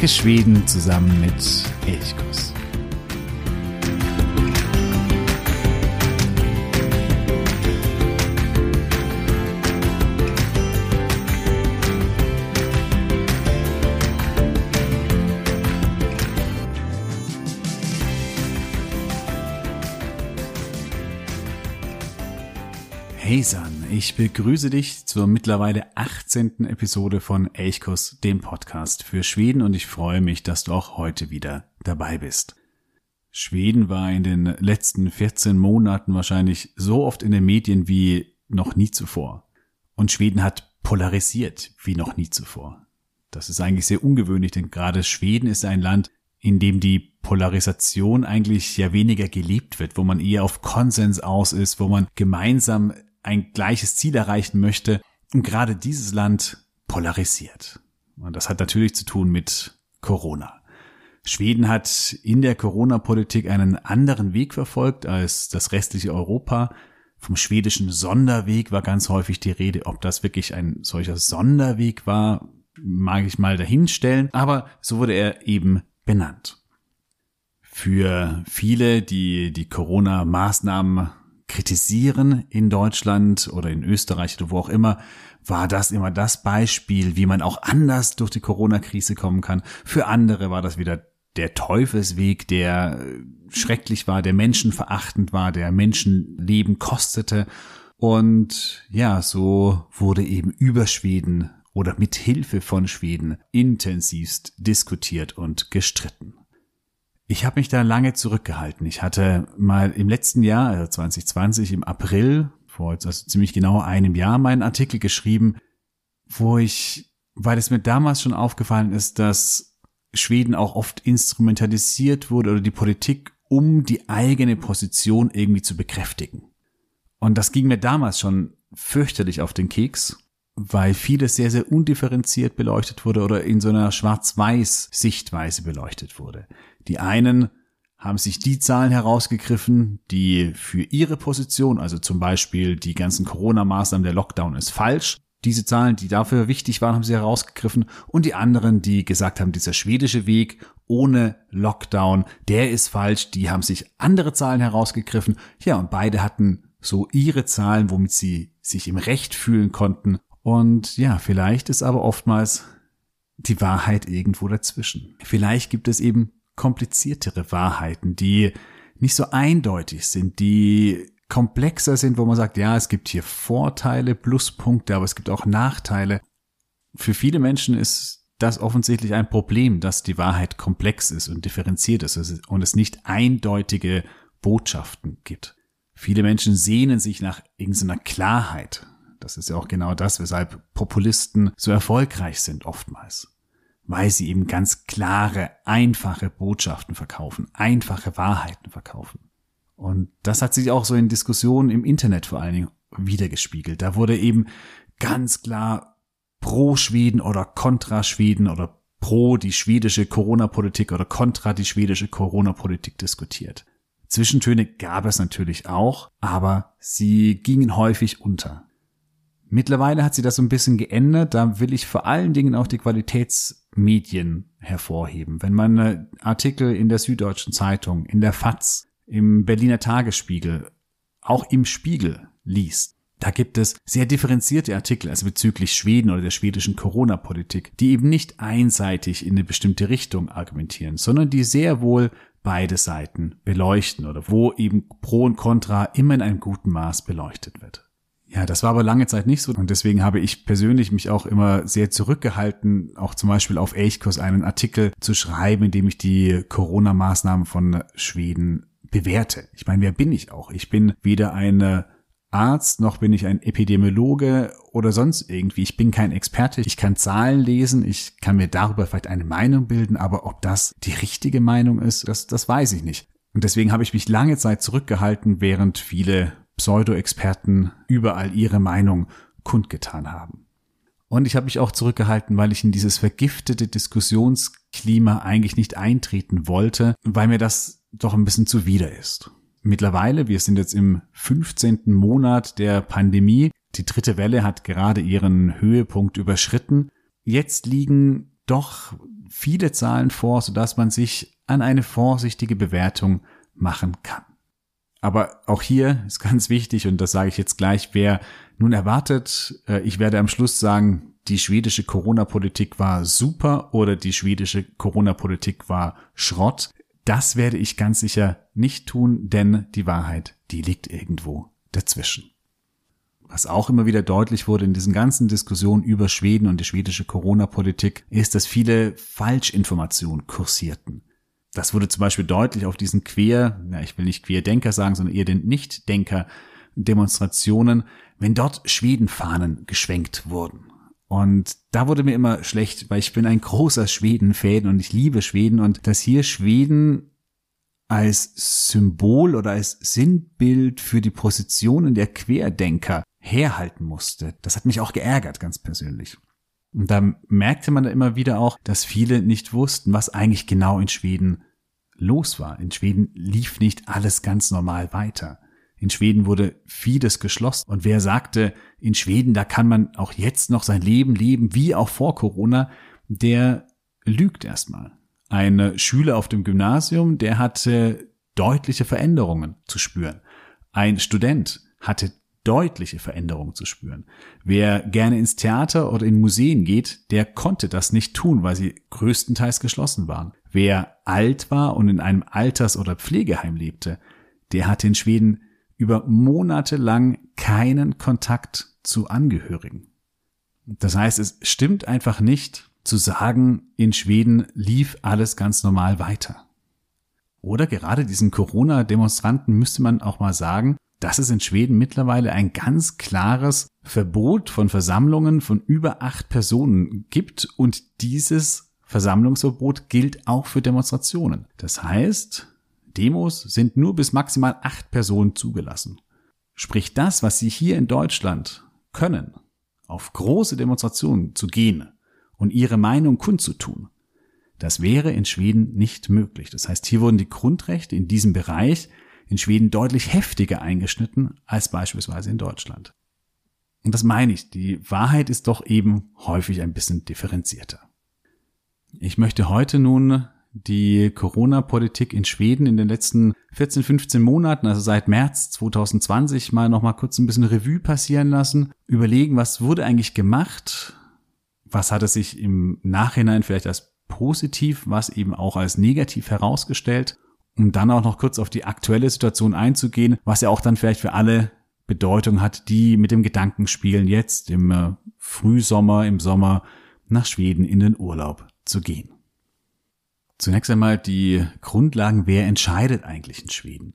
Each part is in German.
Entdecke Schweden zusammen mit Elchkuss. Hey San, ich begrüße dich zur mittlerweile 18. Episode von Elchkuss, dem Podcast für Schweden und ich freue mich, dass du auch heute wieder dabei bist. Schweden war in den letzten 14 Monaten wahrscheinlich so oft in den Medien wie noch nie zuvor. Und Schweden hat polarisiert wie noch nie zuvor. Das ist eigentlich sehr ungewöhnlich, denn gerade Schweden ist ein Land, in dem die Polarisation eigentlich ja weniger gelebt wird, wo man eher auf Konsens aus ist, wo man gemeinsam ein gleiches Ziel erreichen möchte. Und gerade dieses Land polarisiert. Und das hat natürlich zu tun mit Corona. Schweden hat in der Corona-Politik einen anderen Weg verfolgt als das restliche Europa. Vom schwedischen Sonderweg war ganz häufig die Rede. Ob das wirklich ein solcher Sonderweg war, mag ich mal dahinstellen. Aber so wurde er eben benannt. Für viele, die die Corona-Maßnahmen kritisieren in Deutschland oder in Österreich oder wo auch immer, war das immer das Beispiel, wie man auch anders durch die Corona-Krise kommen kann. Für andere war das wieder der Teufelsweg, der schrecklich war, der menschenverachtend war, der Menschenleben kostete. Und ja, so wurde eben über Schweden oder mit Hilfe von Schweden intensivst diskutiert und gestritten. Ich habe mich da lange zurückgehalten. Ich hatte mal im letzten Jahr, also 2020, im April, vor jetzt also ziemlich genau einem Jahr, meinen Artikel geschrieben, wo ich, weil es mir damals schon aufgefallen ist, dass Schweden auch oft instrumentalisiert wurde oder die Politik, um die eigene Position irgendwie zu bekräftigen. Und das ging mir damals schon fürchterlich auf den Keks, weil vieles sehr, sehr undifferenziert beleuchtet wurde oder in so einer schwarz-weiß Sichtweise beleuchtet wurde. Die einen haben sich die Zahlen herausgegriffen, die für ihre Position, also zum Beispiel die ganzen Corona-Maßnahmen, der Lockdown ist falsch. Diese Zahlen, die dafür wichtig waren, haben sie herausgegriffen. Und die anderen, die gesagt haben, dieser schwedische Weg ohne Lockdown, der ist falsch, die haben sich andere Zahlen herausgegriffen. Ja, und beide hatten so ihre Zahlen, womit sie sich im Recht fühlen konnten. Und ja, vielleicht ist aber oftmals die Wahrheit irgendwo dazwischen. Vielleicht gibt es eben kompliziertere Wahrheiten, die nicht so eindeutig sind, die komplexer sind, wo man sagt, ja, es gibt hier Vorteile, Pluspunkte, aber es gibt auch Nachteile. Für viele Menschen ist das offensichtlich ein Problem, dass die Wahrheit komplex ist und differenziert ist und es nicht eindeutige Botschaften gibt. Viele Menschen sehnen sich nach irgendeiner Klarheit. Das ist ja auch genau das, weshalb Populisten so erfolgreich sind oftmals weil sie eben ganz klare, einfache Botschaften verkaufen, einfache Wahrheiten verkaufen. Und das hat sich auch so in Diskussionen im Internet vor allen Dingen wiedergespiegelt. Da wurde eben ganz klar pro Schweden oder kontra Schweden oder pro die schwedische Corona-Politik oder kontra die schwedische Corona-Politik diskutiert. Zwischentöne gab es natürlich auch, aber sie gingen häufig unter. Mittlerweile hat sie das so ein bisschen geändert. Da will ich vor allen Dingen auch die Qualitätsmedien hervorheben. Wenn man Artikel in der Süddeutschen Zeitung, in der FAZ, im Berliner Tagesspiegel, auch im Spiegel liest, da gibt es sehr differenzierte Artikel, also bezüglich Schweden oder der schwedischen Corona-Politik, die eben nicht einseitig in eine bestimmte Richtung argumentieren, sondern die sehr wohl beide Seiten beleuchten oder wo eben Pro und Contra immer in einem guten Maß beleuchtet wird. Ja, das war aber lange Zeit nicht so und deswegen habe ich persönlich mich auch immer sehr zurückgehalten, auch zum Beispiel auf Elchkurs einen Artikel zu schreiben, in dem ich die Corona-Maßnahmen von Schweden bewerte. Ich meine, wer bin ich auch? Ich bin weder ein Arzt, noch bin ich ein Epidemiologe oder sonst irgendwie. Ich bin kein Experte. Ich kann Zahlen lesen. Ich kann mir darüber vielleicht eine Meinung bilden. Aber ob das die richtige Meinung ist, das, das weiß ich nicht. Und deswegen habe ich mich lange Zeit zurückgehalten, während viele Pseudo-Experten überall ihre Meinung kundgetan haben. Und ich habe mich auch zurückgehalten, weil ich in dieses vergiftete Diskussionsklima eigentlich nicht eintreten wollte, weil mir das doch ein bisschen zuwider ist. Mittlerweile, wir sind jetzt im 15. Monat der Pandemie, die dritte Welle hat gerade ihren Höhepunkt überschritten. Jetzt liegen doch viele Zahlen vor, sodass man sich an eine vorsichtige Bewertung machen kann. Aber auch hier ist ganz wichtig, und das sage ich jetzt gleich, wer nun erwartet, äh, ich werde am Schluss sagen, die schwedische Corona-Politik war super oder die schwedische Corona-Politik war Schrott. Das werde ich ganz sicher nicht tun, denn die Wahrheit, die liegt irgendwo dazwischen. Was auch immer wieder deutlich wurde in diesen ganzen Diskussionen über Schweden und die schwedische Corona-Politik, ist, dass viele Falschinformationen kursierten. Das wurde zum Beispiel deutlich auf diesen Quer, ja, ich will nicht Querdenker sagen, sondern eher den Nichtdenker Demonstrationen, wenn dort Schwedenfahnen geschwenkt wurden. Und da wurde mir immer schlecht, weil ich bin ein großer Schweden-Fan und ich liebe Schweden und dass hier Schweden als Symbol oder als Sinnbild für die Positionen der Querdenker herhalten musste. Das hat mich auch geärgert, ganz persönlich. Und da merkte man immer wieder auch, dass viele nicht wussten, was eigentlich genau in Schweden los war. In Schweden lief nicht alles ganz normal weiter. In Schweden wurde vieles geschlossen. Und wer sagte, in Schweden, da kann man auch jetzt noch sein Leben leben, wie auch vor Corona, der lügt erstmal. Ein Schüler auf dem Gymnasium, der hatte deutliche Veränderungen zu spüren. Ein Student hatte deutliche Veränderungen zu spüren. Wer gerne ins Theater oder in Museen geht, der konnte das nicht tun, weil sie größtenteils geschlossen waren. Wer alt war und in einem Alters- oder Pflegeheim lebte, der hatte in Schweden über Monate lang keinen Kontakt zu Angehörigen. Das heißt, es stimmt einfach nicht zu sagen, in Schweden lief alles ganz normal weiter. Oder gerade diesen Corona-Demonstranten müsste man auch mal sagen, dass es in Schweden mittlerweile ein ganz klares Verbot von Versammlungen von über acht Personen gibt und dieses Versammlungsverbot gilt auch für Demonstrationen. Das heißt, Demos sind nur bis maximal acht Personen zugelassen. Sprich das, was sie hier in Deutschland können, auf große Demonstrationen zu gehen und ihre Meinung kundzutun, das wäre in Schweden nicht möglich. Das heißt, hier wurden die Grundrechte in diesem Bereich in Schweden deutlich heftiger eingeschnitten als beispielsweise in Deutschland. Und das meine ich, die Wahrheit ist doch eben häufig ein bisschen differenzierter. Ich möchte heute nun die Corona-Politik in Schweden in den letzten 14, 15 Monaten, also seit März 2020, mal noch mal kurz ein bisschen Revue passieren lassen, überlegen, was wurde eigentlich gemacht, was hat es sich im Nachhinein vielleicht als positiv, was eben auch als negativ herausgestellt, um dann auch noch kurz auf die aktuelle Situation einzugehen, was ja auch dann vielleicht für alle Bedeutung hat, die mit dem Gedanken spielen, jetzt im äh, Frühsommer, im Sommer nach Schweden in den Urlaub zu gehen. Zunächst einmal die Grundlagen, wer entscheidet eigentlich in Schweden?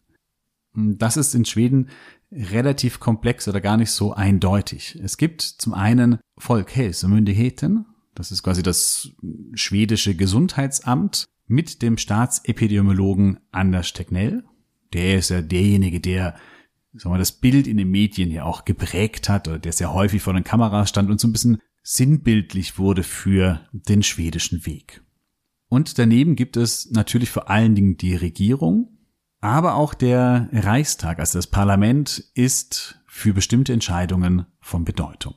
Das ist in Schweden relativ komplex oder gar nicht so eindeutig. Es gibt zum einen Folkhälsomyndigheten, das ist quasi das schwedische Gesundheitsamt mit dem Staatsepidemiologen Anders Tegnell. Der ist ja derjenige, der sagen wir, das Bild in den Medien ja auch geprägt hat oder der sehr häufig vor den Kameras stand und so ein bisschen sinnbildlich wurde für den schwedischen Weg. Und daneben gibt es natürlich vor allen Dingen die Regierung, aber auch der Reichstag, also das Parlament, ist für bestimmte Entscheidungen von Bedeutung.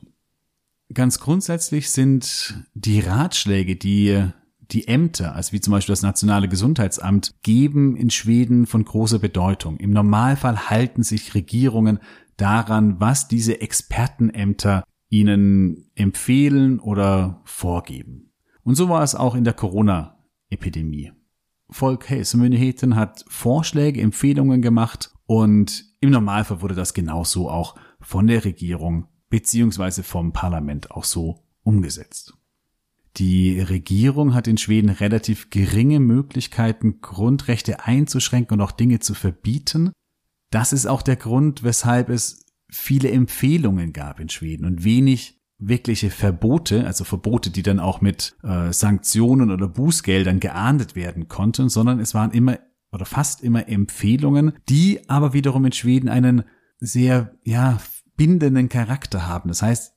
Ganz grundsätzlich sind die Ratschläge, die die Ämter, also wie zum Beispiel das Nationale Gesundheitsamt, geben in Schweden von großer Bedeutung. Im Normalfall halten sich Regierungen daran, was diese Expertenämter ihnen empfehlen oder vorgeben. Und so war es auch in der Corona Epidemie. Folkhälsomyndigheten hat Vorschläge, Empfehlungen gemacht und im Normalfall wurde das genauso auch von der Regierung beziehungsweise vom Parlament auch so umgesetzt. Die Regierung hat in Schweden relativ geringe Möglichkeiten, Grundrechte einzuschränken und auch Dinge zu verbieten. Das ist auch der Grund, weshalb es viele Empfehlungen gab in Schweden und wenig wirkliche Verbote, also Verbote, die dann auch mit äh, Sanktionen oder Bußgeldern geahndet werden konnten, sondern es waren immer oder fast immer Empfehlungen, die aber wiederum in Schweden einen sehr, ja, bindenden Charakter haben. Das heißt,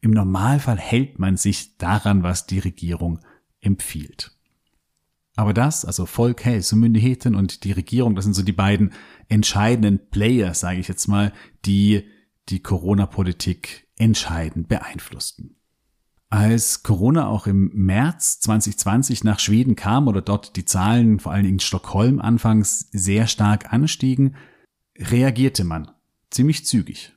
im Normalfall hält man sich daran, was die Regierung empfiehlt. Aber das, also Volk, Myndigheten und die Regierung, das sind so die beiden entscheidenden Player, sage ich jetzt mal, die die Corona-Politik entscheidend beeinflussten. Als Corona auch im März 2020 nach Schweden kam oder dort die Zahlen vor allem in Stockholm anfangs sehr stark anstiegen, reagierte man ziemlich zügig.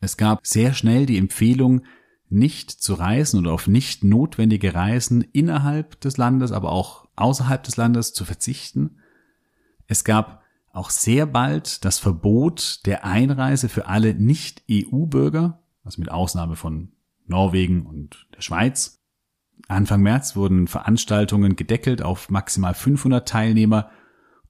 Es gab sehr schnell die Empfehlung, nicht zu reisen oder auf nicht notwendige Reisen innerhalb des Landes, aber auch außerhalb des Landes zu verzichten. Es gab auch sehr bald das Verbot der Einreise für alle Nicht-EU-Bürger, also mit Ausnahme von Norwegen und der Schweiz. Anfang März wurden Veranstaltungen gedeckelt auf maximal 500 Teilnehmer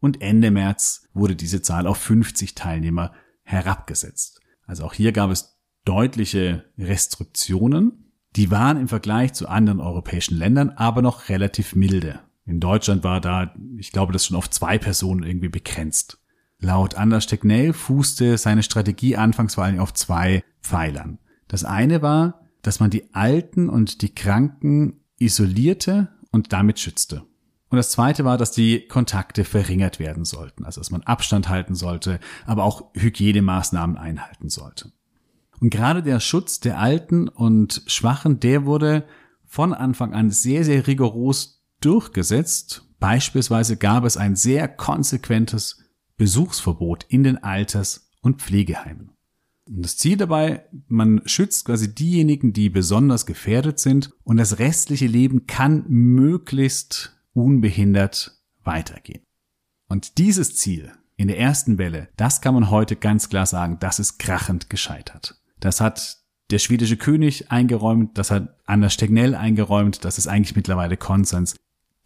und Ende März wurde diese Zahl auf 50 Teilnehmer herabgesetzt. Also auch hier gab es deutliche Restriktionen. Die waren im Vergleich zu anderen europäischen Ländern aber noch relativ milde. In Deutschland war da, ich glaube, das schon auf zwei Personen irgendwie begrenzt. Laut Anders Tegnell fußte seine Strategie anfangs vor allem auf zwei Pfeilern. Das eine war, dass man die Alten und die Kranken isolierte und damit schützte. Und das zweite war, dass die Kontakte verringert werden sollten, also dass man Abstand halten sollte, aber auch Hygienemaßnahmen einhalten sollte. Und gerade der Schutz der Alten und Schwachen, der wurde von Anfang an sehr, sehr rigoros durchgesetzt. Beispielsweise gab es ein sehr konsequentes Besuchsverbot in den Alters- und Pflegeheimen. Und das Ziel dabei, man schützt quasi diejenigen, die besonders gefährdet sind und das restliche Leben kann möglichst unbehindert weitergehen. Und dieses Ziel in der ersten Welle, das kann man heute ganz klar sagen, das ist krachend gescheitert. Das hat der schwedische König eingeräumt, das hat Anders Stegnell eingeräumt, das ist eigentlich mittlerweile Konsens.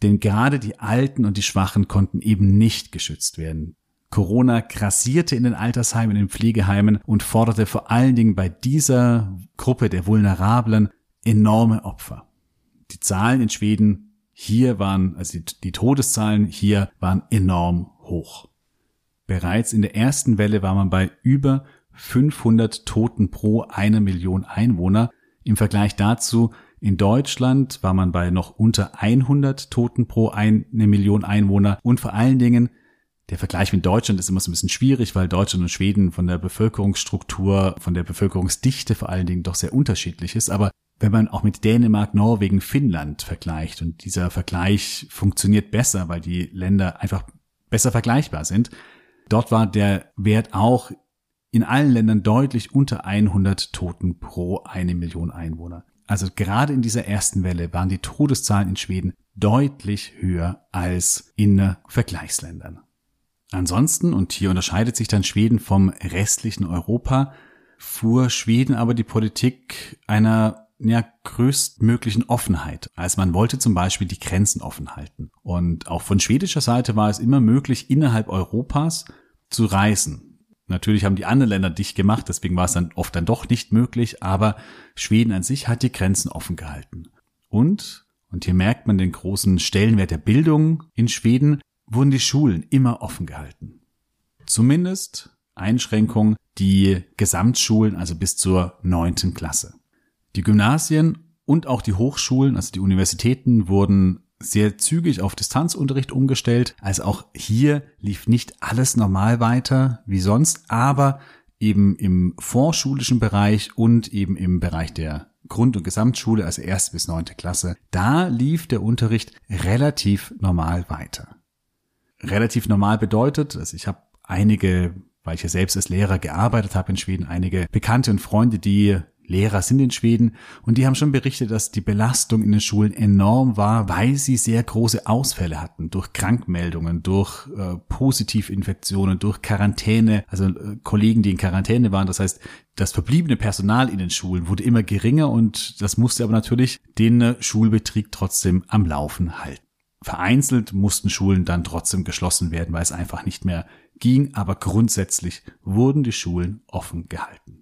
Denn gerade die Alten und die Schwachen konnten eben nicht geschützt werden. Corona grassierte in den Altersheimen, in den Pflegeheimen und forderte vor allen Dingen bei dieser Gruppe der Vulnerablen enorme Opfer. Die Zahlen in Schweden hier waren, also die, die Todeszahlen hier waren enorm hoch. Bereits in der ersten Welle war man bei über 500 Toten pro eine Million Einwohner. Im Vergleich dazu in Deutschland war man bei noch unter 100 Toten pro eine Million Einwohner und vor allen Dingen der Vergleich mit Deutschland ist immer so ein bisschen schwierig, weil Deutschland und Schweden von der Bevölkerungsstruktur, von der Bevölkerungsdichte vor allen Dingen doch sehr unterschiedlich ist. Aber wenn man auch mit Dänemark, Norwegen, Finnland vergleicht und dieser Vergleich funktioniert besser, weil die Länder einfach besser vergleichbar sind, dort war der Wert auch in allen Ländern deutlich unter 100 Toten pro eine Million Einwohner. Also gerade in dieser ersten Welle waren die Todeszahlen in Schweden deutlich höher als in Vergleichsländern. Ansonsten, und hier unterscheidet sich dann Schweden vom restlichen Europa, fuhr Schweden aber die Politik einer ja, größtmöglichen Offenheit. Also man wollte zum Beispiel die Grenzen offen halten. Und auch von schwedischer Seite war es immer möglich, innerhalb Europas zu reisen. Natürlich haben die anderen Länder dicht gemacht, deswegen war es dann oft dann doch nicht möglich, aber Schweden an sich hat die Grenzen offen gehalten. Und, und hier merkt man den großen Stellenwert der Bildung in Schweden, wurden die Schulen immer offen gehalten. Zumindest Einschränkung die Gesamtschulen, also bis zur neunten Klasse. Die Gymnasien und auch die Hochschulen, also die Universitäten, wurden sehr zügig auf Distanzunterricht umgestellt. Also auch hier lief nicht alles normal weiter wie sonst, aber eben im vorschulischen Bereich und eben im Bereich der Grund- und Gesamtschule, also erste bis neunte Klasse, da lief der Unterricht relativ normal weiter relativ normal bedeutet. Also ich habe einige, weil ich ja selbst als Lehrer gearbeitet habe in Schweden, einige Bekannte und Freunde, die Lehrer sind in Schweden und die haben schon berichtet, dass die Belastung in den Schulen enorm war, weil sie sehr große Ausfälle hatten durch Krankmeldungen, durch äh, Positivinfektionen, durch Quarantäne, also äh, Kollegen, die in Quarantäne waren. Das heißt, das verbliebene Personal in den Schulen wurde immer geringer und das musste aber natürlich den äh, Schulbetrieb trotzdem am Laufen halten. Vereinzelt mussten Schulen dann trotzdem geschlossen werden, weil es einfach nicht mehr ging, aber grundsätzlich wurden die Schulen offen gehalten.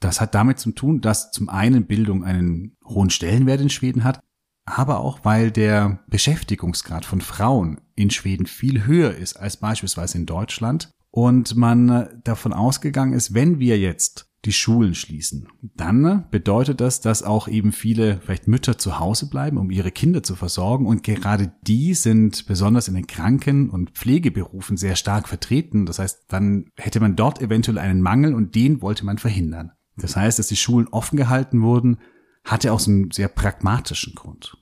Das hat damit zu tun, dass zum einen Bildung einen hohen Stellenwert in Schweden hat, aber auch weil der Beschäftigungsgrad von Frauen in Schweden viel höher ist als beispielsweise in Deutschland und man davon ausgegangen ist, wenn wir jetzt die Schulen schließen. Dann bedeutet das, dass auch eben viele vielleicht Mütter zu Hause bleiben, um ihre Kinder zu versorgen. Und gerade die sind besonders in den Kranken- und Pflegeberufen sehr stark vertreten. Das heißt, dann hätte man dort eventuell einen Mangel und den wollte man verhindern. Das heißt, dass die Schulen offen gehalten wurden, hatte auch so einen sehr pragmatischen Grund.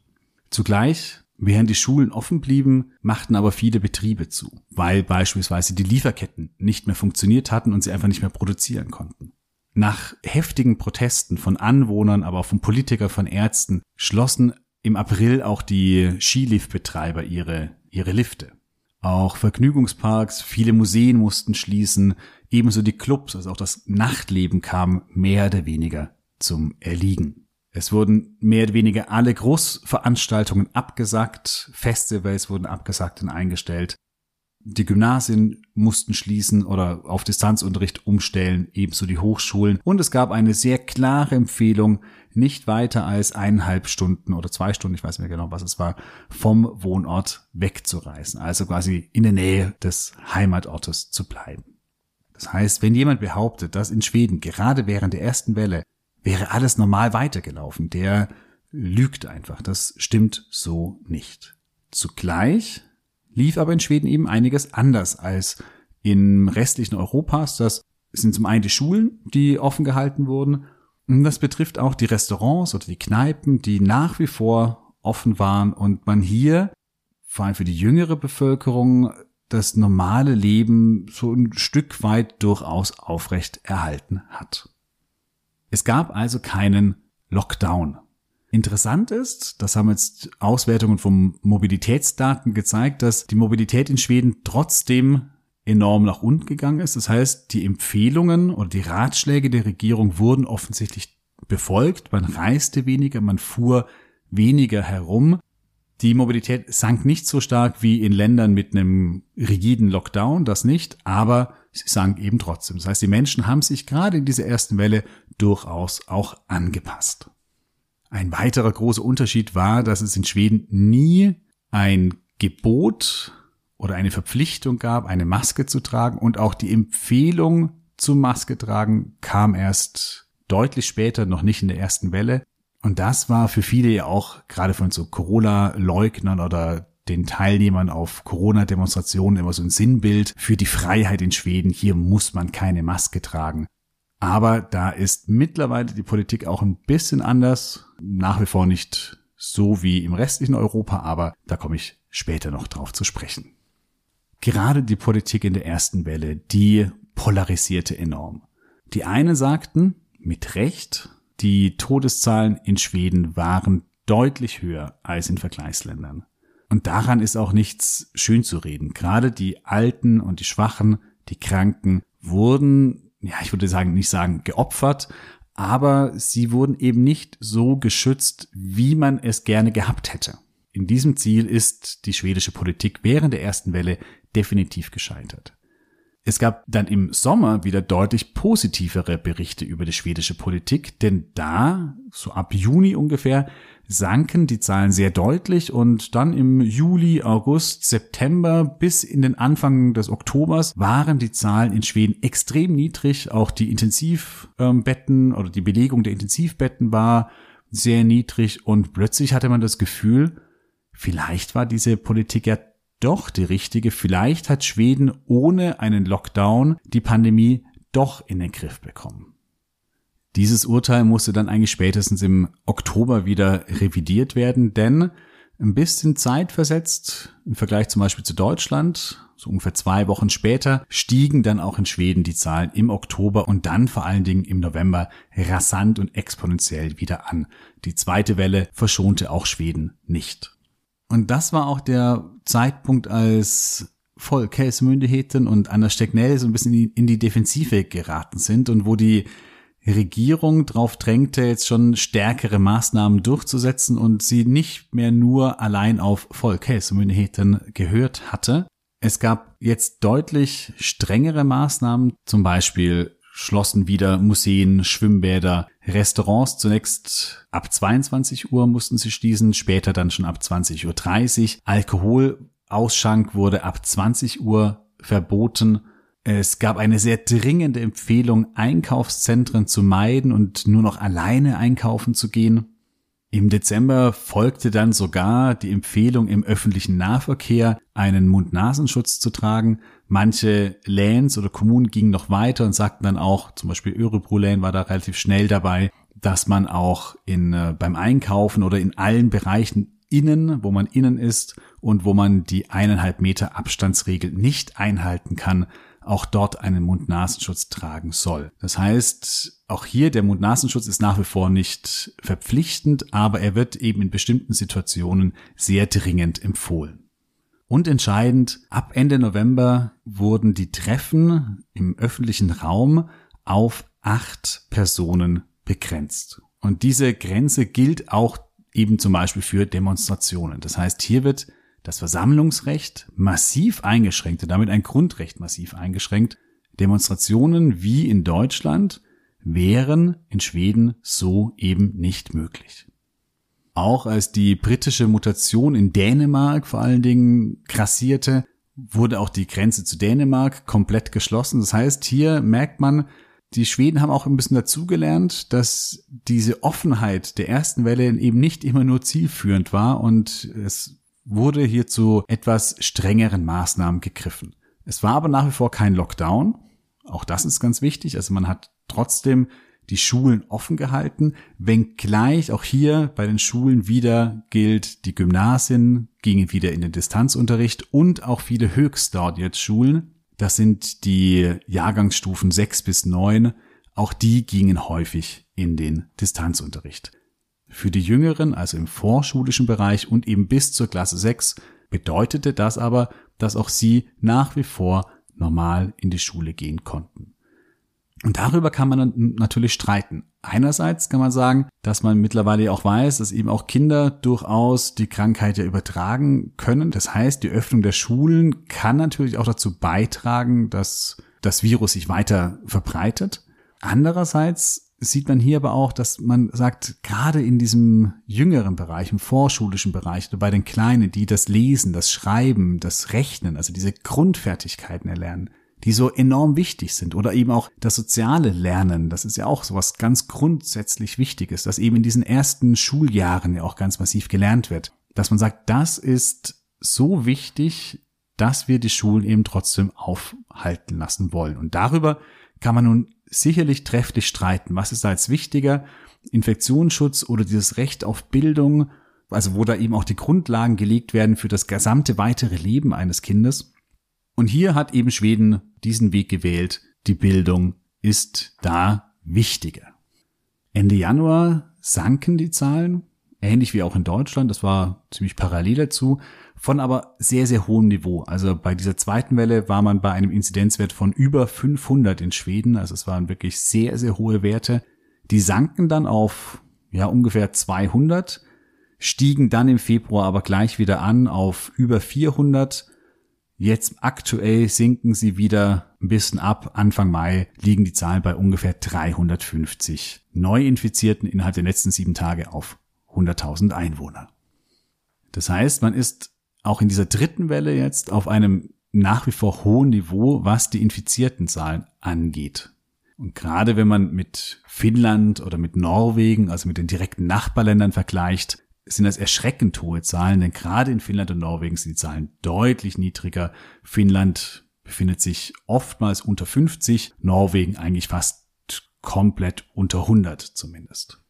Zugleich, während die Schulen offen blieben, machten aber viele Betriebe zu, weil beispielsweise die Lieferketten nicht mehr funktioniert hatten und sie einfach nicht mehr produzieren konnten. Nach heftigen Protesten von Anwohnern, aber auch von Politikern, von Ärzten, schlossen im April auch die Skiliftbetreiber ihre, ihre Lifte. Auch Vergnügungsparks, viele Museen mussten schließen, ebenso die Clubs, also auch das Nachtleben kam mehr oder weniger zum Erliegen. Es wurden mehr oder weniger alle Großveranstaltungen abgesagt, Festivals wurden abgesagt und eingestellt. Die Gymnasien mussten schließen oder auf Distanzunterricht umstellen, ebenso die Hochschulen. Und es gab eine sehr klare Empfehlung, nicht weiter als eineinhalb Stunden oder zwei Stunden, ich weiß nicht mehr genau, was es war, vom Wohnort wegzureisen. Also quasi in der Nähe des Heimatortes zu bleiben. Das heißt, wenn jemand behauptet, dass in Schweden gerade während der ersten Welle wäre alles normal weitergelaufen, der lügt einfach. Das stimmt so nicht. Zugleich lief aber in Schweden eben einiges anders als im restlichen Europas. Das sind zum einen die Schulen, die offen gehalten wurden. Das betrifft auch die Restaurants oder die Kneipen, die nach wie vor offen waren und man hier, vor allem für die jüngere Bevölkerung, das normale Leben so ein Stück weit durchaus aufrecht erhalten hat. Es gab also keinen Lockdown. Interessant ist, das haben jetzt Auswertungen von Mobilitätsdaten gezeigt, dass die Mobilität in Schweden trotzdem enorm nach unten gegangen ist. Das heißt, die Empfehlungen oder die Ratschläge der Regierung wurden offensichtlich befolgt. Man reiste weniger, man fuhr weniger herum. Die Mobilität sank nicht so stark wie in Ländern mit einem rigiden Lockdown, das nicht, aber sie sank eben trotzdem. Das heißt, die Menschen haben sich gerade in dieser ersten Welle durchaus auch angepasst. Ein weiterer großer Unterschied war, dass es in Schweden nie ein Gebot oder eine Verpflichtung gab, eine Maske zu tragen und auch die Empfehlung zum Maske tragen kam erst deutlich später, noch nicht in der ersten Welle. Und das war für viele ja auch gerade von so Corona-Leugnern oder den Teilnehmern auf Corona-Demonstrationen immer so ein Sinnbild für die Freiheit in Schweden. Hier muss man keine Maske tragen. Aber da ist mittlerweile die Politik auch ein bisschen anders. Nach wie vor nicht so wie im restlichen Europa, aber da komme ich später noch drauf zu sprechen. Gerade die Politik in der ersten Welle, die polarisierte enorm. Die einen sagten, mit Recht, die Todeszahlen in Schweden waren deutlich höher als in Vergleichsländern. Und daran ist auch nichts schön zu reden. Gerade die Alten und die Schwachen, die Kranken wurden ja, ich würde sagen, nicht sagen geopfert, aber sie wurden eben nicht so geschützt, wie man es gerne gehabt hätte. In diesem Ziel ist die schwedische Politik während der ersten Welle definitiv gescheitert. Es gab dann im Sommer wieder deutlich positivere Berichte über die schwedische Politik, denn da, so ab Juni ungefähr, sanken die Zahlen sehr deutlich und dann im Juli, August, September bis in den Anfang des Oktobers waren die Zahlen in Schweden extrem niedrig. Auch die Intensivbetten oder die Belegung der Intensivbetten war sehr niedrig und plötzlich hatte man das Gefühl, vielleicht war diese Politik ja doch die richtige. Vielleicht hat Schweden ohne einen Lockdown die Pandemie doch in den Griff bekommen. Dieses Urteil musste dann eigentlich spätestens im Oktober wieder revidiert werden, denn ein bisschen Zeit versetzt im Vergleich zum Beispiel zu Deutschland, so ungefähr zwei Wochen später, stiegen dann auch in Schweden die Zahlen im Oktober und dann vor allen Dingen im November rasant und exponentiell wieder an. Die zweite Welle verschonte auch Schweden nicht. Und das war auch der Zeitpunkt, als Volksmyndigheten und Anna Stegnell so ein bisschen in die Defensive geraten sind und wo die Regierung darauf drängte, jetzt schon stärkere Maßnahmen durchzusetzen und sie nicht mehr nur allein auf Folkhälsomyndigheten gehört hatte. Es gab jetzt deutlich strengere Maßnahmen, zum Beispiel schlossen wieder Museen, Schwimmbäder, Restaurants. Zunächst ab 22 Uhr mussten sie schließen, später dann schon ab 20.30 Uhr. Alkoholausschank wurde ab 20 Uhr verboten. Es gab eine sehr dringende Empfehlung, Einkaufszentren zu meiden und nur noch alleine einkaufen zu gehen. Im Dezember folgte dann sogar die Empfehlung, im öffentlichen Nahverkehr einen Mund-Nasenschutz zu tragen. Manche Lands oder Kommunen gingen noch weiter und sagten dann auch, zum Beispiel Örebro Lane war da relativ schnell dabei, dass man auch in, äh, beim Einkaufen oder in allen Bereichen innen, wo man innen ist und wo man die eineinhalb Meter Abstandsregel nicht einhalten kann, auch dort einen Mund-Nasenschutz tragen soll. Das heißt, auch hier der Mund-Nasenschutz ist nach wie vor nicht verpflichtend, aber er wird eben in bestimmten Situationen sehr dringend empfohlen. Und entscheidend, ab Ende November wurden die Treffen im öffentlichen Raum auf acht Personen begrenzt. Und diese Grenze gilt auch eben zum Beispiel für Demonstrationen. Das heißt, hier wird das Versammlungsrecht massiv eingeschränkt und damit ein Grundrecht massiv eingeschränkt. Demonstrationen wie in Deutschland wären in Schweden so eben nicht möglich. Auch als die britische Mutation in Dänemark vor allen Dingen grassierte, wurde auch die Grenze zu Dänemark komplett geschlossen. Das heißt, hier merkt man, die Schweden haben auch ein bisschen dazugelernt, dass diese Offenheit der ersten Welle eben nicht immer nur zielführend war und es wurde hier zu etwas strengeren Maßnahmen gegriffen. Es war aber nach wie vor kein Lockdown. Auch das ist ganz wichtig. Also man hat trotzdem die Schulen offen gehalten, wenngleich auch hier bei den Schulen wieder gilt, die Gymnasien gingen wieder in den Distanzunterricht und auch viele höchst dort jetzt Schulen das sind die Jahrgangsstufen 6 bis 9. Auch die gingen häufig in den Distanzunterricht. Für die Jüngeren, also im vorschulischen Bereich und eben bis zur Klasse 6, bedeutete das aber, dass auch sie nach wie vor normal in die Schule gehen konnten. Und darüber kann man natürlich streiten. Einerseits kann man sagen, dass man mittlerweile auch weiß, dass eben auch Kinder durchaus die Krankheit ja übertragen können. Das heißt, die Öffnung der Schulen kann natürlich auch dazu beitragen, dass das Virus sich weiter verbreitet. Andererseits sieht man hier aber auch, dass man sagt, gerade in diesem jüngeren Bereich, im vorschulischen Bereich, bei den Kleinen, die das Lesen, das Schreiben, das Rechnen, also diese Grundfertigkeiten erlernen, die so enorm wichtig sind oder eben auch das soziale Lernen, das ist ja auch sowas ganz grundsätzlich Wichtiges, dass eben in diesen ersten Schuljahren ja auch ganz massiv gelernt wird, dass man sagt, das ist so wichtig, dass wir die Schulen eben trotzdem aufhalten lassen wollen. Und darüber kann man nun sicherlich trefflich streiten. Was ist da jetzt wichtiger? Infektionsschutz oder dieses Recht auf Bildung, also wo da eben auch die Grundlagen gelegt werden für das gesamte weitere Leben eines Kindes. Und hier hat eben Schweden diesen Weg gewählt. Die Bildung ist da wichtiger. Ende Januar sanken die Zahlen, ähnlich wie auch in Deutschland. Das war ziemlich parallel dazu, von aber sehr, sehr hohem Niveau. Also bei dieser zweiten Welle war man bei einem Inzidenzwert von über 500 in Schweden. Also es waren wirklich sehr, sehr hohe Werte. Die sanken dann auf, ja, ungefähr 200, stiegen dann im Februar aber gleich wieder an auf über 400 Jetzt aktuell sinken sie wieder ein bisschen ab. Anfang Mai liegen die Zahlen bei ungefähr 350 Neuinfizierten innerhalb der letzten sieben Tage auf 100.000 Einwohner. Das heißt, man ist auch in dieser dritten Welle jetzt auf einem nach wie vor hohen Niveau, was die infizierten Zahlen angeht. Und gerade wenn man mit Finnland oder mit Norwegen, also mit den direkten Nachbarländern vergleicht, sind das erschreckend hohe Zahlen, denn gerade in Finnland und Norwegen sind die Zahlen deutlich niedriger. Finnland befindet sich oftmals unter 50, Norwegen eigentlich fast komplett unter 100 zumindest.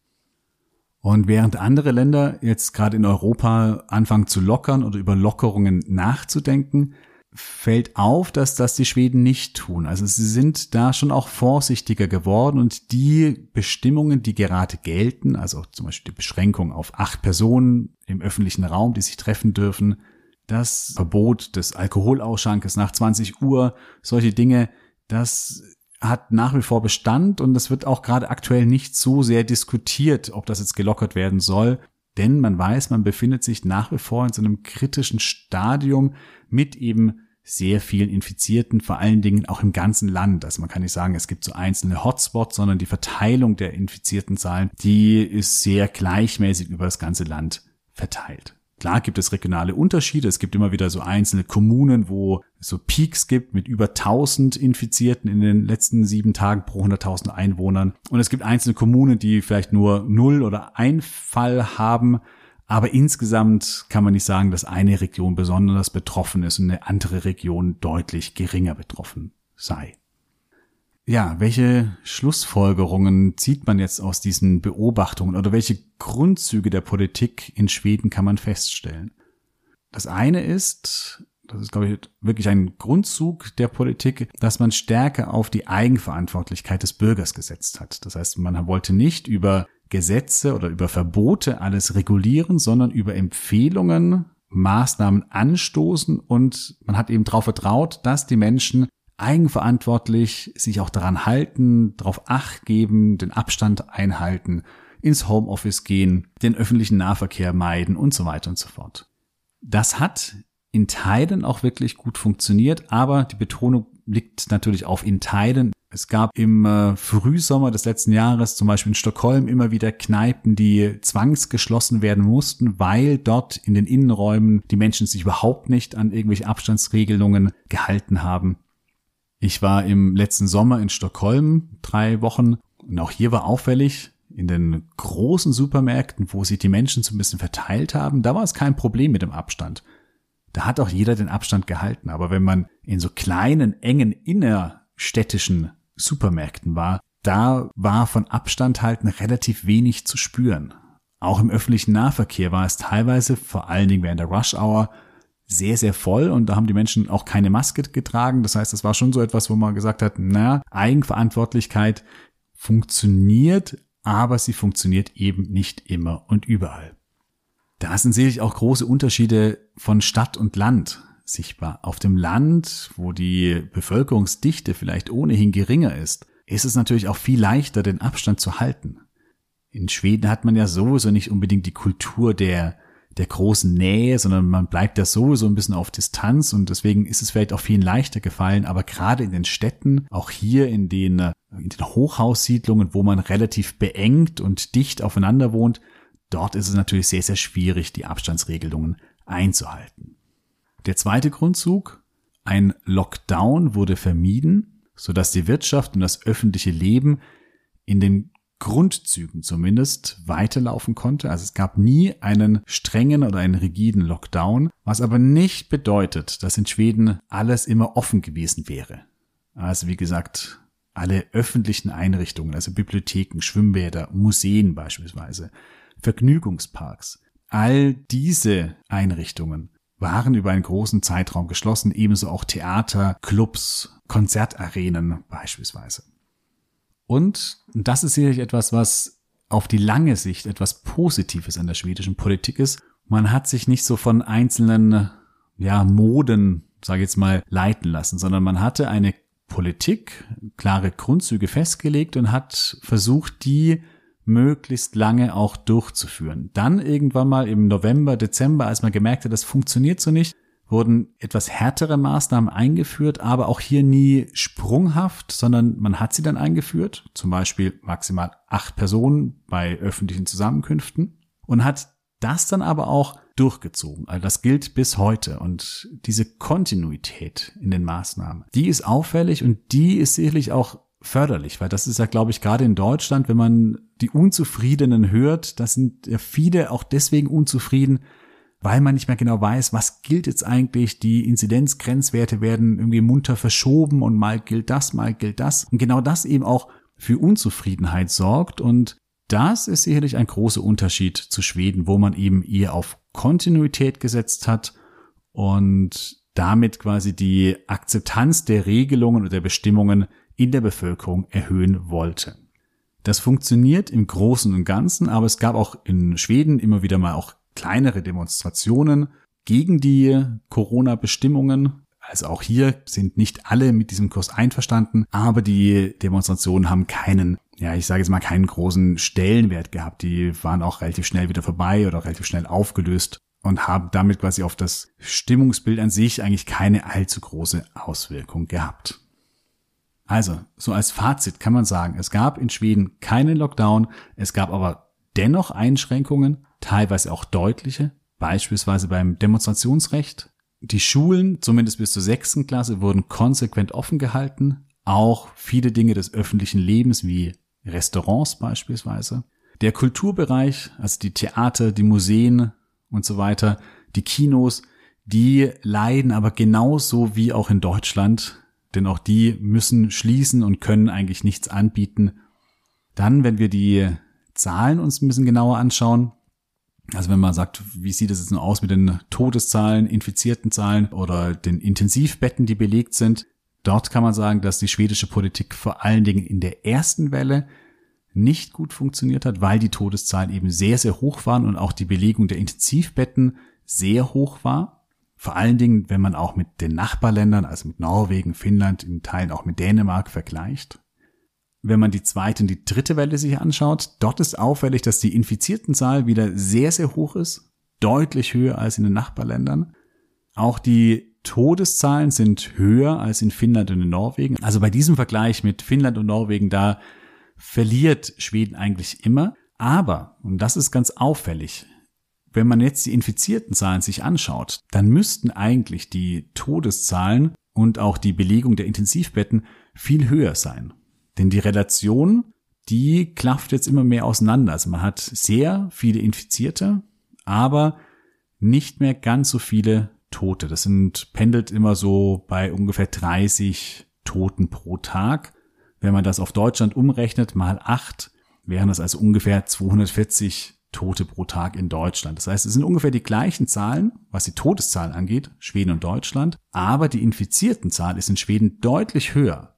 Und während andere Länder jetzt gerade in Europa anfangen zu lockern oder über Lockerungen nachzudenken, fällt auf, dass das die Schweden nicht tun. Also sie sind da schon auch vorsichtiger geworden und die Bestimmungen, die gerade gelten, also zum Beispiel die Beschränkung auf acht Personen im öffentlichen Raum, die sich treffen dürfen, das Verbot des Alkoholausschankes nach 20 Uhr, solche Dinge, das hat nach wie vor Bestand und das wird auch gerade aktuell nicht so sehr diskutiert, ob das jetzt gelockert werden soll. Denn man weiß, man befindet sich nach wie vor in so einem kritischen Stadium mit eben sehr vielen Infizierten, vor allen Dingen auch im ganzen Land. Also man kann nicht sagen, es gibt so einzelne Hotspots, sondern die Verteilung der infizierten Zahlen, die ist sehr gleichmäßig über das ganze Land verteilt. Klar gibt es regionale Unterschiede. Es gibt immer wieder so einzelne Kommunen, wo es so Peaks gibt mit über 1000 Infizierten in den letzten sieben Tagen pro 100.000 Einwohnern. Und es gibt einzelne Kommunen, die vielleicht nur null oder ein Fall haben. Aber insgesamt kann man nicht sagen, dass eine Region besonders betroffen ist und eine andere Region deutlich geringer betroffen sei. Ja, welche Schlussfolgerungen zieht man jetzt aus diesen Beobachtungen oder welche Grundzüge der Politik in Schweden kann man feststellen? Das eine ist, das ist, glaube ich, wirklich ein Grundzug der Politik, dass man stärker auf die Eigenverantwortlichkeit des Bürgers gesetzt hat. Das heißt, man wollte nicht über Gesetze oder über Verbote alles regulieren, sondern über Empfehlungen, Maßnahmen anstoßen und man hat eben darauf vertraut, dass die Menschen eigenverantwortlich sich auch daran halten, darauf acht geben, den Abstand einhalten, ins Homeoffice gehen, den öffentlichen Nahverkehr meiden und so weiter und so fort. Das hat in Teilen auch wirklich gut funktioniert, aber die Betonung liegt natürlich auf in Teilen. Es gab im äh, Frühsommer des letzten Jahres zum Beispiel in Stockholm immer wieder Kneipen, die zwangsgeschlossen werden mussten, weil dort in den Innenräumen die Menschen sich überhaupt nicht an irgendwelche Abstandsregelungen gehalten haben. Ich war im letzten Sommer in Stockholm drei Wochen und auch hier war auffällig, in den großen Supermärkten, wo sich die Menschen so ein bisschen verteilt haben, da war es kein Problem mit dem Abstand. Da hat auch jeder den Abstand gehalten. Aber wenn man in so kleinen, engen, innerstädtischen Supermärkten war, da war von Abstand halten relativ wenig zu spüren. Auch im öffentlichen Nahverkehr war es teilweise, vor allen Dingen während der Rush Hour, sehr, sehr voll und da haben die Menschen auch keine Maske getragen. Das heißt, es war schon so etwas, wo man gesagt hat, na, Eigenverantwortlichkeit funktioniert, aber sie funktioniert eben nicht immer und überall. Da sind sicherlich auch große Unterschiede von Stadt und Land sichtbar. Auf dem Land, wo die Bevölkerungsdichte vielleicht ohnehin geringer ist, ist es natürlich auch viel leichter, den Abstand zu halten. In Schweden hat man ja sowieso nicht unbedingt die Kultur der der großen Nähe, sondern man bleibt ja sowieso ein bisschen auf Distanz und deswegen ist es vielleicht auch vielen leichter gefallen. Aber gerade in den Städten, auch hier in den, äh, in den Hochhaussiedlungen, wo man relativ beengt und dicht aufeinander wohnt, dort ist es natürlich sehr, sehr schwierig, die Abstandsregelungen einzuhalten. Der zweite Grundzug, ein Lockdown wurde vermieden, sodass die Wirtschaft und das öffentliche Leben in den Grundzügen zumindest weiterlaufen konnte. Also es gab nie einen strengen oder einen rigiden Lockdown, was aber nicht bedeutet, dass in Schweden alles immer offen gewesen wäre. Also wie gesagt, alle öffentlichen Einrichtungen, also Bibliotheken, Schwimmbäder, Museen beispielsweise, Vergnügungsparks, all diese Einrichtungen waren über einen großen Zeitraum geschlossen, ebenso auch Theater, Clubs, Konzertarenen beispielsweise. Und das ist sicherlich etwas, was auf die lange Sicht etwas Positives an der schwedischen Politik ist. Man hat sich nicht so von einzelnen, ja, Moden, sage ich jetzt mal, leiten lassen, sondern man hatte eine Politik, klare Grundzüge festgelegt und hat versucht, die möglichst lange auch durchzuführen. Dann irgendwann mal im November, Dezember, als man gemerkt hat, das funktioniert so nicht, wurden etwas härtere Maßnahmen eingeführt, aber auch hier nie sprunghaft, sondern man hat sie dann eingeführt, zum Beispiel maximal acht Personen bei öffentlichen Zusammenkünften und hat das dann aber auch durchgezogen. Also das gilt bis heute und diese Kontinuität in den Maßnahmen, die ist auffällig und die ist sicherlich auch förderlich, weil das ist ja, glaube ich, gerade in Deutschland, wenn man die Unzufriedenen hört, das sind ja viele auch deswegen unzufrieden, weil man nicht mehr genau weiß, was gilt jetzt eigentlich. Die Inzidenzgrenzwerte werden irgendwie munter verschoben und mal gilt das, mal gilt das. Und genau das eben auch für Unzufriedenheit sorgt. Und das ist sicherlich ein großer Unterschied zu Schweden, wo man eben eher auf Kontinuität gesetzt hat und damit quasi die Akzeptanz der Regelungen oder der Bestimmungen in der Bevölkerung erhöhen wollte. Das funktioniert im Großen und Ganzen, aber es gab auch in Schweden immer wieder mal auch kleinere Demonstrationen gegen die Corona-Bestimmungen. Also auch hier sind nicht alle mit diesem Kurs einverstanden, aber die Demonstrationen haben keinen, ja, ich sage jetzt mal keinen großen Stellenwert gehabt. Die waren auch relativ schnell wieder vorbei oder relativ schnell aufgelöst und haben damit quasi auf das Stimmungsbild an sich eigentlich keine allzu große Auswirkung gehabt. Also, so als Fazit kann man sagen, es gab in Schweden keinen Lockdown, es gab aber dennoch Einschränkungen, teilweise auch deutliche, beispielsweise beim Demonstrationsrecht. Die Schulen, zumindest bis zur sechsten Klasse, wurden konsequent offen gehalten. Auch viele Dinge des öffentlichen Lebens wie Restaurants beispielsweise. Der Kulturbereich, also die Theater, die Museen und so weiter, die Kinos, die leiden aber genauso wie auch in Deutschland denn auch die müssen schließen und können eigentlich nichts anbieten. Dann, wenn wir die Zahlen uns ein bisschen genauer anschauen, also wenn man sagt, wie sieht es jetzt nur aus mit den Todeszahlen, infizierten Zahlen oder den Intensivbetten, die belegt sind, dort kann man sagen, dass die schwedische Politik vor allen Dingen in der ersten Welle nicht gut funktioniert hat, weil die Todeszahlen eben sehr, sehr hoch waren und auch die Belegung der Intensivbetten sehr hoch war. Vor allen Dingen, wenn man auch mit den Nachbarländern, also mit Norwegen, Finnland, in Teilen auch mit Dänemark vergleicht. Wenn man die zweite und die dritte Welle sich anschaut, dort ist auffällig, dass die Infiziertenzahl wieder sehr, sehr hoch ist, deutlich höher als in den Nachbarländern. Auch die Todeszahlen sind höher als in Finnland und in Norwegen. Also bei diesem Vergleich mit Finnland und Norwegen, da verliert Schweden eigentlich immer. Aber, und das ist ganz auffällig, wenn man jetzt die infizierten Zahlen sich anschaut, dann müssten eigentlich die Todeszahlen und auch die Belegung der Intensivbetten viel höher sein. Denn die Relation, die klafft jetzt immer mehr auseinander. Also man hat sehr viele Infizierte, aber nicht mehr ganz so viele Tote. Das sind, pendelt immer so bei ungefähr 30 Toten pro Tag. Wenn man das auf Deutschland umrechnet, mal acht, wären das also ungefähr 240 Tote pro Tag in Deutschland. Das heißt, es sind ungefähr die gleichen Zahlen, was die Todeszahlen angeht, Schweden und Deutschland, aber die infizierten Zahl ist in Schweden deutlich höher.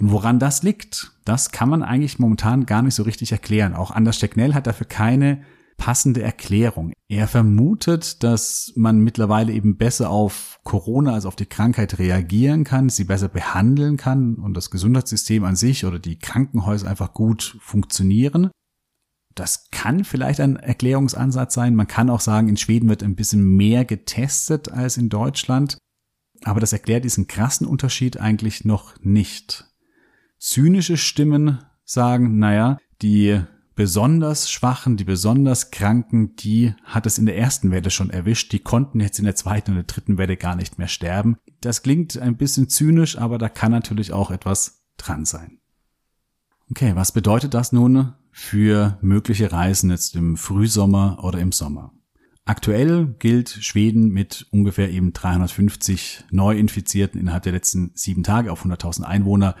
Und woran das liegt, das kann man eigentlich momentan gar nicht so richtig erklären. Auch Anders Stecknell hat dafür keine passende Erklärung. Er vermutet, dass man mittlerweile eben besser auf Corona, also auf die Krankheit reagieren kann, sie besser behandeln kann und das Gesundheitssystem an sich oder die Krankenhäuser einfach gut funktionieren. Das kann vielleicht ein Erklärungsansatz sein. Man kann auch sagen, in Schweden wird ein bisschen mehr getestet als in Deutschland. Aber das erklärt diesen krassen Unterschied eigentlich noch nicht. Zynische Stimmen sagen, naja, die besonders Schwachen, die besonders Kranken, die hat es in der ersten Welle schon erwischt. Die konnten jetzt in der zweiten und der dritten Welle gar nicht mehr sterben. Das klingt ein bisschen zynisch, aber da kann natürlich auch etwas dran sein. Okay, was bedeutet das nun für mögliche Reisen jetzt im Frühsommer oder im Sommer? Aktuell gilt Schweden mit ungefähr eben 350 Neuinfizierten innerhalb der letzten sieben Tage auf 100.000 Einwohner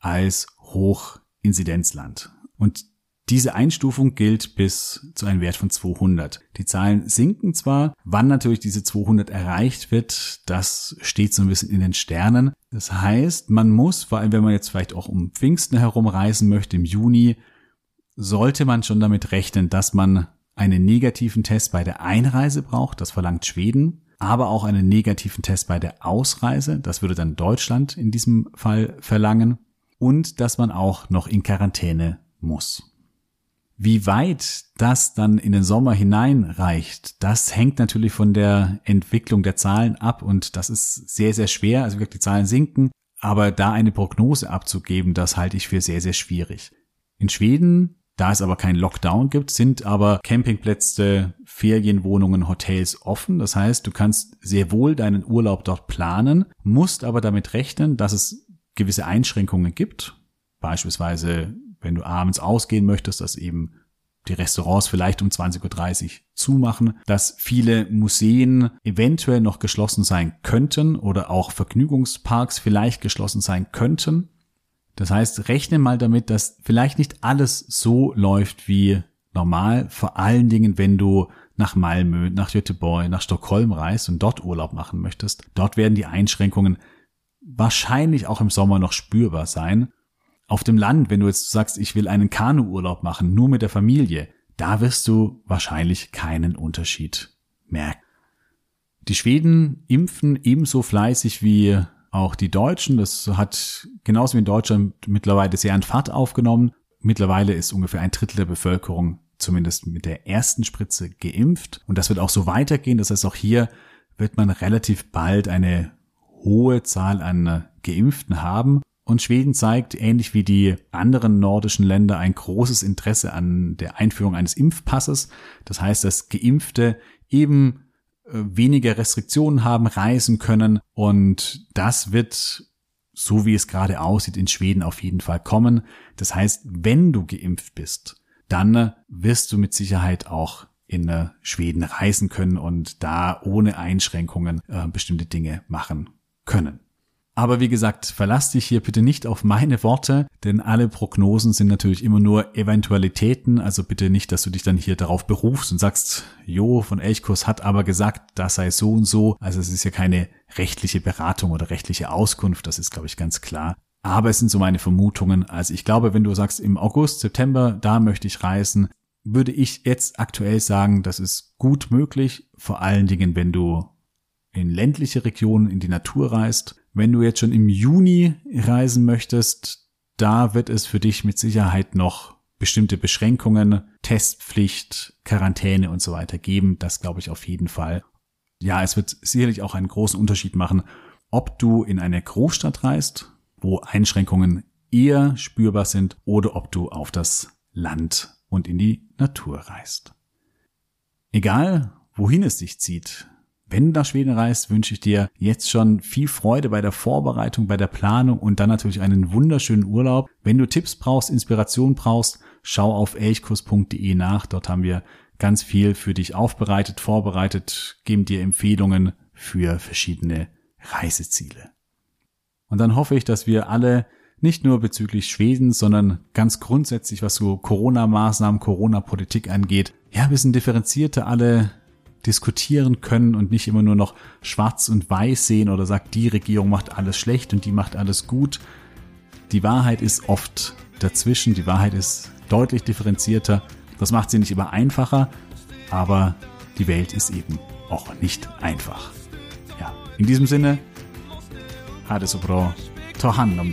als Hochinzidenzland. Und diese Einstufung gilt bis zu einem Wert von 200. Die Zahlen sinken zwar, wann natürlich diese 200 erreicht wird, das steht so ein bisschen in den Sternen. Das heißt, man muss, vor allem wenn man jetzt vielleicht auch um Pfingsten herum reisen möchte im Juni, sollte man schon damit rechnen, dass man einen negativen Test bei der Einreise braucht, das verlangt Schweden, aber auch einen negativen Test bei der Ausreise, das würde dann Deutschland in diesem Fall verlangen, und dass man auch noch in Quarantäne muss. Wie weit das dann in den Sommer hineinreicht, das hängt natürlich von der Entwicklung der Zahlen ab und das ist sehr, sehr schwer. Also wirklich die Zahlen sinken, aber da eine Prognose abzugeben, das halte ich für sehr, sehr schwierig. In Schweden, da es aber keinen Lockdown gibt, sind aber Campingplätze, Ferienwohnungen, Hotels offen. Das heißt, du kannst sehr wohl deinen Urlaub dort planen, musst aber damit rechnen, dass es gewisse Einschränkungen gibt. Beispielsweise wenn du abends ausgehen möchtest, dass eben die Restaurants vielleicht um 20.30 Uhr zumachen, dass viele Museen eventuell noch geschlossen sein könnten oder auch Vergnügungsparks vielleicht geschlossen sein könnten. Das heißt, rechne mal damit, dass vielleicht nicht alles so läuft wie normal, vor allen Dingen, wenn du nach Malmö, nach Göteborg, nach Stockholm reist und dort Urlaub machen möchtest. Dort werden die Einschränkungen wahrscheinlich auch im Sommer noch spürbar sein. Auf dem Land, wenn du jetzt sagst, ich will einen Kanuurlaub machen, nur mit der Familie, da wirst du wahrscheinlich keinen Unterschied merken. Die Schweden impfen ebenso fleißig wie auch die Deutschen. Das hat genauso wie in Deutschland mittlerweile sehr an Fahrt aufgenommen. Mittlerweile ist ungefähr ein Drittel der Bevölkerung zumindest mit der ersten Spritze geimpft. Und das wird auch so weitergehen. Das heißt, auch hier wird man relativ bald eine hohe Zahl an Geimpften haben. Und Schweden zeigt, ähnlich wie die anderen nordischen Länder, ein großes Interesse an der Einführung eines Impfpasses. Das heißt, dass Geimpfte eben äh, weniger Restriktionen haben, reisen können. Und das wird, so wie es gerade aussieht, in Schweden auf jeden Fall kommen. Das heißt, wenn du geimpft bist, dann wirst du mit Sicherheit auch in äh, Schweden reisen können und da ohne Einschränkungen äh, bestimmte Dinge machen können. Aber wie gesagt, verlass dich hier bitte nicht auf meine Worte, denn alle Prognosen sind natürlich immer nur Eventualitäten. Also bitte nicht, dass du dich dann hier darauf berufst und sagst, Jo von Elchkurs hat aber gesagt, das sei so und so. Also es ist ja keine rechtliche Beratung oder rechtliche Auskunft, das ist, glaube ich, ganz klar. Aber es sind so meine Vermutungen. Also ich glaube, wenn du sagst, im August, September, da möchte ich reisen, würde ich jetzt aktuell sagen, das ist gut möglich. Vor allen Dingen, wenn du in ländliche Regionen in die Natur reist wenn du jetzt schon im Juni reisen möchtest, da wird es für dich mit Sicherheit noch bestimmte Beschränkungen, Testpflicht, Quarantäne und so weiter geben. Das glaube ich auf jeden Fall. Ja, es wird sicherlich auch einen großen Unterschied machen, ob du in eine Großstadt reist, wo Einschränkungen eher spürbar sind, oder ob du auf das Land und in die Natur reist. Egal, wohin es dich zieht, wenn du nach Schweden reist, wünsche ich dir jetzt schon viel Freude bei der Vorbereitung, bei der Planung und dann natürlich einen wunderschönen Urlaub. Wenn du Tipps brauchst, Inspiration brauchst, schau auf elchkurs.de nach. Dort haben wir ganz viel für dich aufbereitet, vorbereitet, geben dir Empfehlungen für verschiedene Reiseziele. Und dann hoffe ich, dass wir alle nicht nur bezüglich Schweden, sondern ganz grundsätzlich, was so Corona-Maßnahmen, Corona-Politik angeht, ja, ein bisschen differenzierter alle diskutieren können und nicht immer nur noch schwarz und weiß sehen oder sagt, die Regierung macht alles schlecht und die macht alles gut. Die Wahrheit ist oft dazwischen, die Wahrheit ist deutlich differenzierter. Das macht sie nicht immer einfacher, aber die Welt ist eben auch nicht einfach. Ja, in diesem Sinne, ha so bra, ta hand om